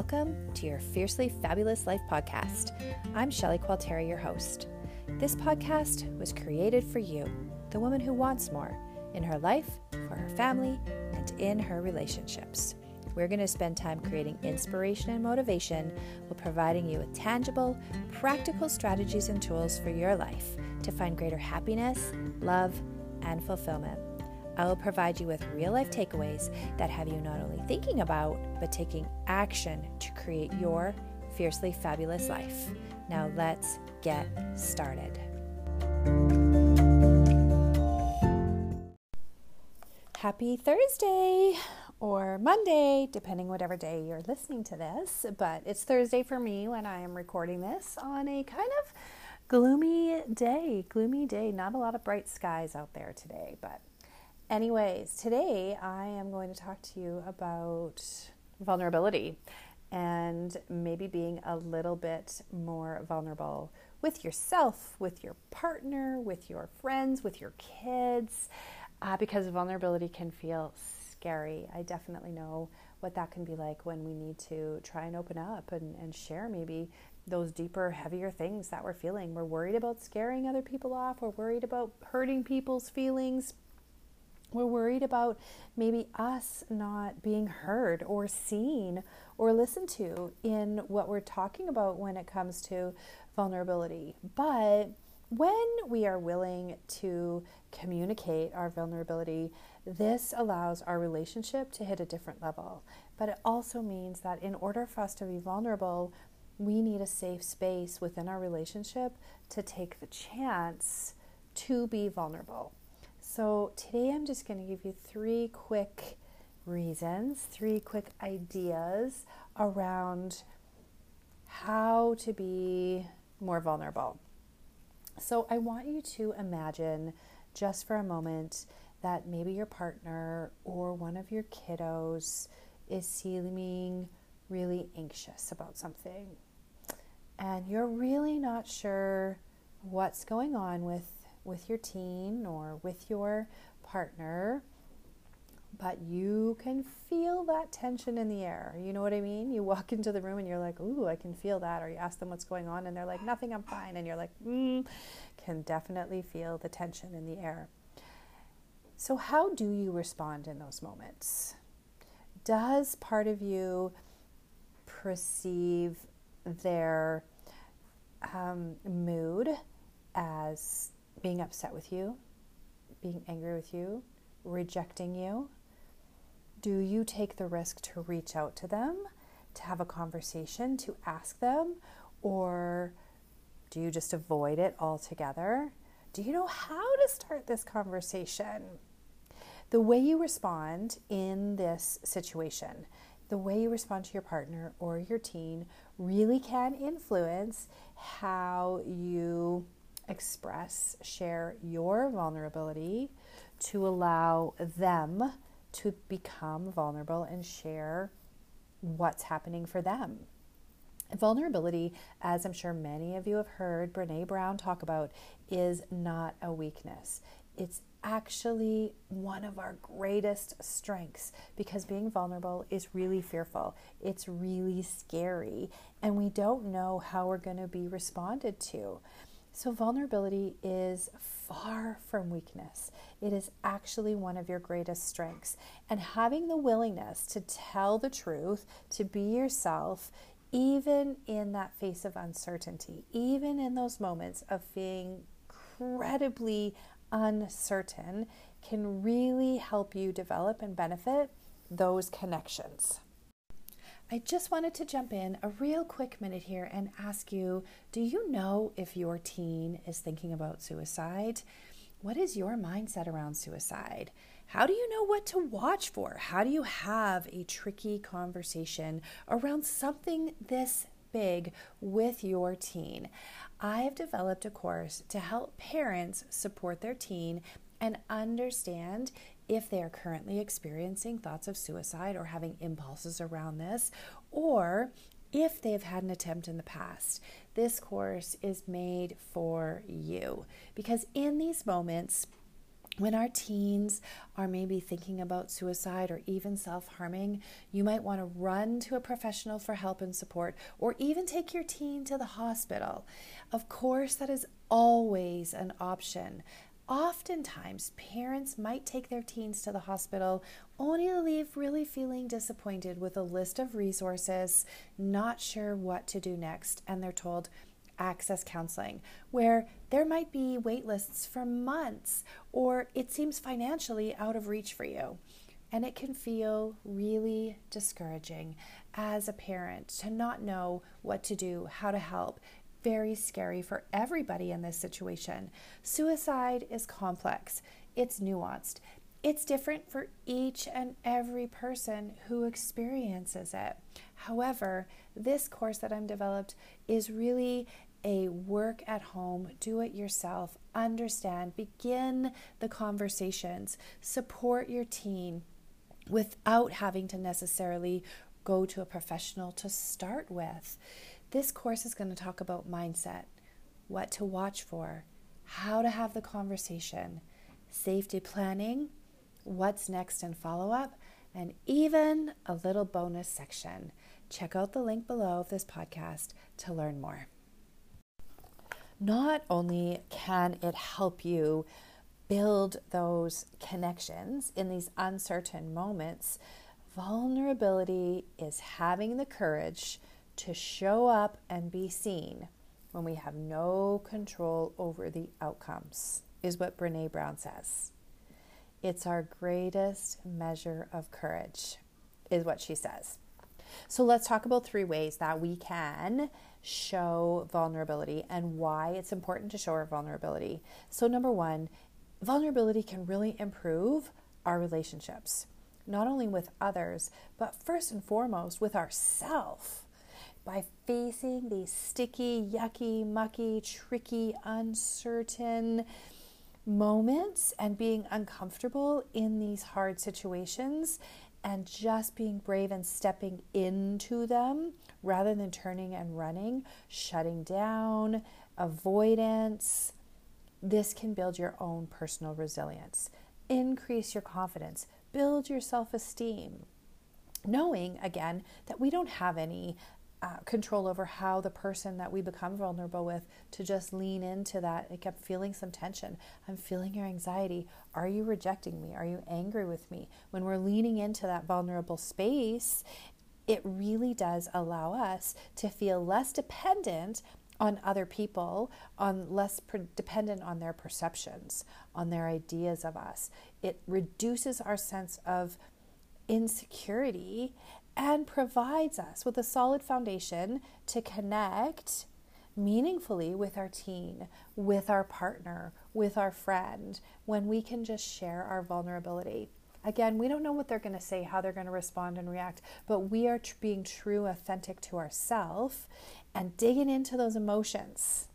Welcome to your Fiercely Fabulous Life podcast. I'm Shelley Qualteri, your host. This podcast was created for you, the woman who wants more in her life, for her family, and in her relationships. We're going to spend time creating inspiration and motivation while providing you with tangible, practical strategies and tools for your life to find greater happiness, love, and fulfillment. I will provide you with real life takeaways that have you not only thinking about, but taking action to create your fiercely fabulous life. Now, let's get started. Happy Thursday or Monday, depending whatever day you're listening to this. But it's Thursday for me when I am recording this on a kind of gloomy day. Gloomy day. Not a lot of bright skies out there today, but Anyways, today I am going to talk to you about vulnerability and maybe being a little bit more vulnerable with yourself, with your partner, with your friends, with your kids, uh, because vulnerability can feel scary. I definitely know what that can be like when we need to try and open up and, and share maybe those deeper, heavier things that we're feeling. We're worried about scaring other people off, we're worried about hurting people's feelings we're worried about maybe us not being heard or seen or listened to in what we're talking about when it comes to vulnerability. But when we are willing to communicate our vulnerability, this allows our relationship to hit a different level. But it also means that in order for us to be vulnerable, we need a safe space within our relationship to take the chance to be vulnerable. So, today I'm just going to give you three quick reasons, three quick ideas around how to be more vulnerable. So, I want you to imagine just for a moment that maybe your partner or one of your kiddos is seeming really anxious about something. And you're really not sure what's going on with with your teen or with your partner, but you can feel that tension in the air. You know what I mean? You walk into the room and you're like, Ooh, I can feel that. Or you ask them what's going on and they're like, Nothing, I'm fine. And you're like, mm, Can definitely feel the tension in the air. So, how do you respond in those moments? Does part of you perceive their um, mood as being upset with you, being angry with you, rejecting you? Do you take the risk to reach out to them, to have a conversation, to ask them, or do you just avoid it altogether? Do you know how to start this conversation? The way you respond in this situation, the way you respond to your partner or your teen, really can influence how you express, share your vulnerability to allow them to become vulnerable and share what's happening for them. Vulnerability, as I'm sure many of you have heard Brene Brown talk about, is not a weakness. It's actually one of our greatest strengths because being vulnerable is really fearful. It's really scary, and we don't know how we're going to be responded to. So, vulnerability is far from weakness. It is actually one of your greatest strengths. And having the willingness to tell the truth, to be yourself, even in that face of uncertainty, even in those moments of being incredibly uncertain, can really help you develop and benefit those connections. I just wanted to jump in a real quick minute here and ask you do you know if your teen is thinking about suicide? What is your mindset around suicide? How do you know what to watch for? How do you have a tricky conversation around something this big with your teen? I have developed a course to help parents support their teen and understand if they are currently experiencing thoughts of suicide or having impulses around this, or if they've had an attempt in the past. This course is made for you because in these moments, when our teens are maybe thinking about suicide or even self harming, you might want to run to a professional for help and support, or even take your teen to the hospital. Of course, that is always an option. Oftentimes, parents might take their teens to the hospital only to leave really feeling disappointed with a list of resources, not sure what to do next, and they're told, access counseling, where there might be wait lists for months or it seems financially out of reach for you. And it can feel really discouraging as a parent to not know what to do, how to help. Very scary for everybody in this situation. Suicide is complex, it's nuanced, it's different for each and every person who experiences it. However, this course that I'm developed is really a work at home, do it yourself, understand, begin the conversations, support your teen without having to necessarily go to a professional to start with. This course is going to talk about mindset, what to watch for, how to have the conversation, safety planning, what's next and follow up, and even a little bonus section. Check out the link below of this podcast to learn more not only can it help you build those connections in these uncertain moments, vulnerability is having the courage to show up and be seen when we have no control over the outcomes, is what Brene Brown says. It's our greatest measure of courage, is what she says. So let's talk about three ways that we can show vulnerability and why it's important to show our vulnerability. So, number one, vulnerability can really improve our relationships, not only with others, but first and foremost with ourself. By facing these sticky, yucky, mucky, tricky, uncertain moments and being uncomfortable in these hard situations and just being brave and stepping into them rather than turning and running, shutting down, avoidance. This can build your own personal resilience, increase your confidence, build your self esteem. Knowing again that we don't have any uh, control over how the person that we become vulnerable with to just lean into that. I kept feeling some tension. I'm feeling your anxiety. Are you rejecting me? Are you angry with me? When we're leaning into that vulnerable space, it really does allow us to feel less dependent on other people, on less pre- dependent on their perceptions, on their ideas of us. It reduces our sense of insecurity and provides us with a solid foundation to connect meaningfully with our teen, with our partner, with our friend, when we can just share our vulnerability. Again, we don't know what they're going to say, how they're going to respond and react, but we are tr- being true, authentic to ourselves and digging into those emotions.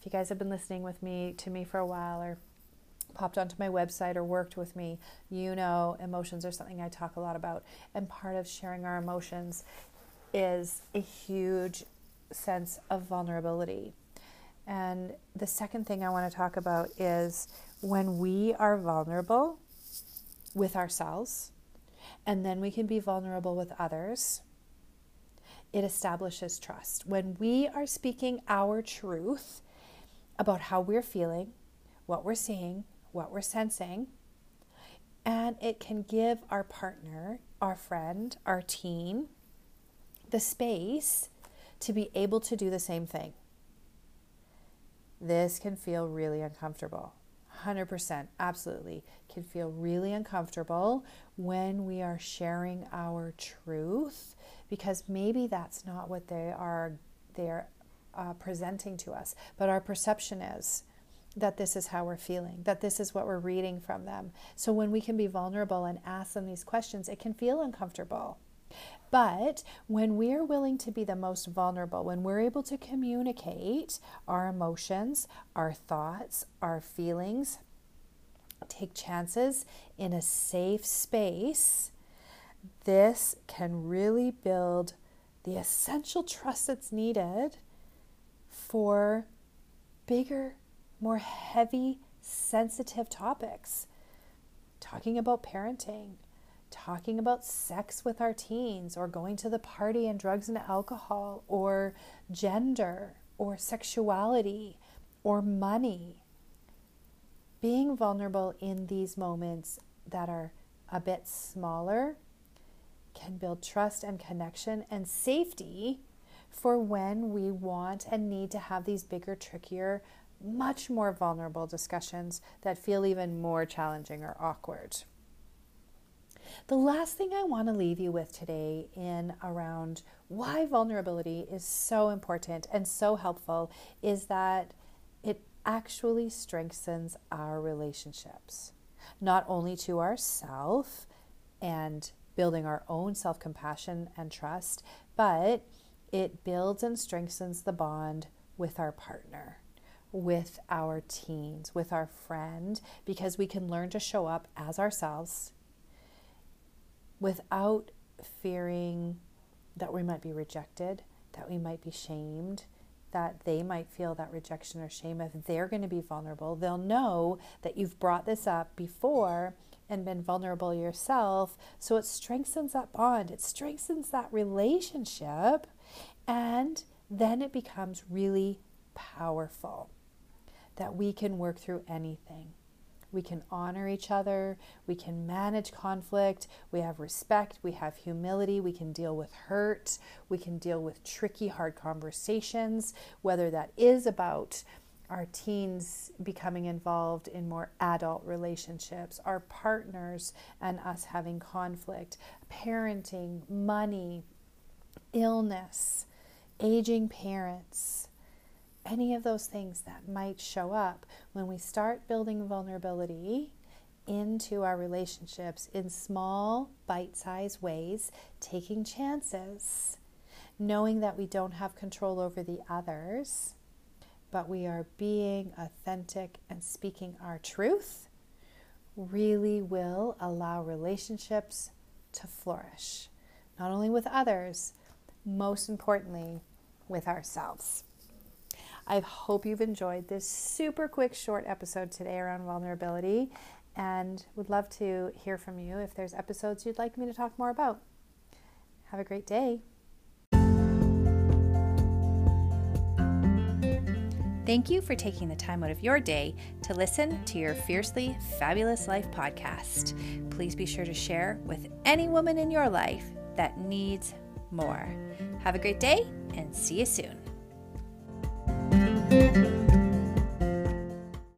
If you guys have been listening with me to me for a while or popped onto my website or worked with me, you know emotions are something I talk a lot about. And part of sharing our emotions is a huge sense of vulnerability. And the second thing I want to talk about is when we are vulnerable with ourselves, and then we can be vulnerable with others, it establishes trust. When we are speaking our truth about how we're feeling, what we're seeing, what we're sensing, and it can give our partner, our friend, our teen the space to be able to do the same thing. This can feel really uncomfortable. 100%, absolutely, can feel really uncomfortable when we are sharing our truth because maybe that's not what they are they're uh, presenting to us, but our perception is that this is how we're feeling, that this is what we're reading from them. So when we can be vulnerable and ask them these questions, it can feel uncomfortable. But when we're willing to be the most vulnerable, when we're able to communicate our emotions, our thoughts, our feelings, take chances in a safe space, this can really build the essential trust that's needed for bigger more heavy sensitive topics, talking about parenting, talking about sex with our teens, or going to the party and drugs and alcohol, or gender, or sexuality, or money. Being vulnerable in these moments that are a bit smaller can build trust and connection and safety for when we want and need to have these bigger, trickier, much more vulnerable discussions that feel even more challenging or awkward. The last thing I want to leave you with today in around why vulnerability is so important and so helpful is that it actually strengthens our relationships, not only to ourself and building our own self compassion and trust, but it builds and strengthens the bond with our partner, with our teens, with our friend, because we can learn to show up as ourselves without fearing that we might be rejected, that we might be shamed, that they might feel that rejection or shame. If they're going to be vulnerable, they'll know that you've brought this up before and been vulnerable yourself. So it strengthens that bond, it strengthens that relationship, and then it becomes really powerful that we can work through anything. We can honor each other. We can manage conflict. We have respect. We have humility. We can deal with hurt. We can deal with tricky, hard conversations, whether that is about our teens becoming involved in more adult relationships, our partners and us having conflict, parenting, money, illness, aging parents, any of those things that might show up when we start building vulnerability into our relationships in small, bite sized ways, taking chances, knowing that we don't have control over the others but we are being authentic and speaking our truth, really will allow relationships to flourish, not only with others, most importantly, with ourselves. I hope you've enjoyed this super quick, short episode today around vulnerability and would love to hear from you if there's episodes you'd like me to talk more about. Have a great day. Thank you for taking the time out of your day to listen to your Fiercely Fabulous Life podcast. Please be sure to share with any woman in your life that needs more. Have a great day and see you soon. Thank you.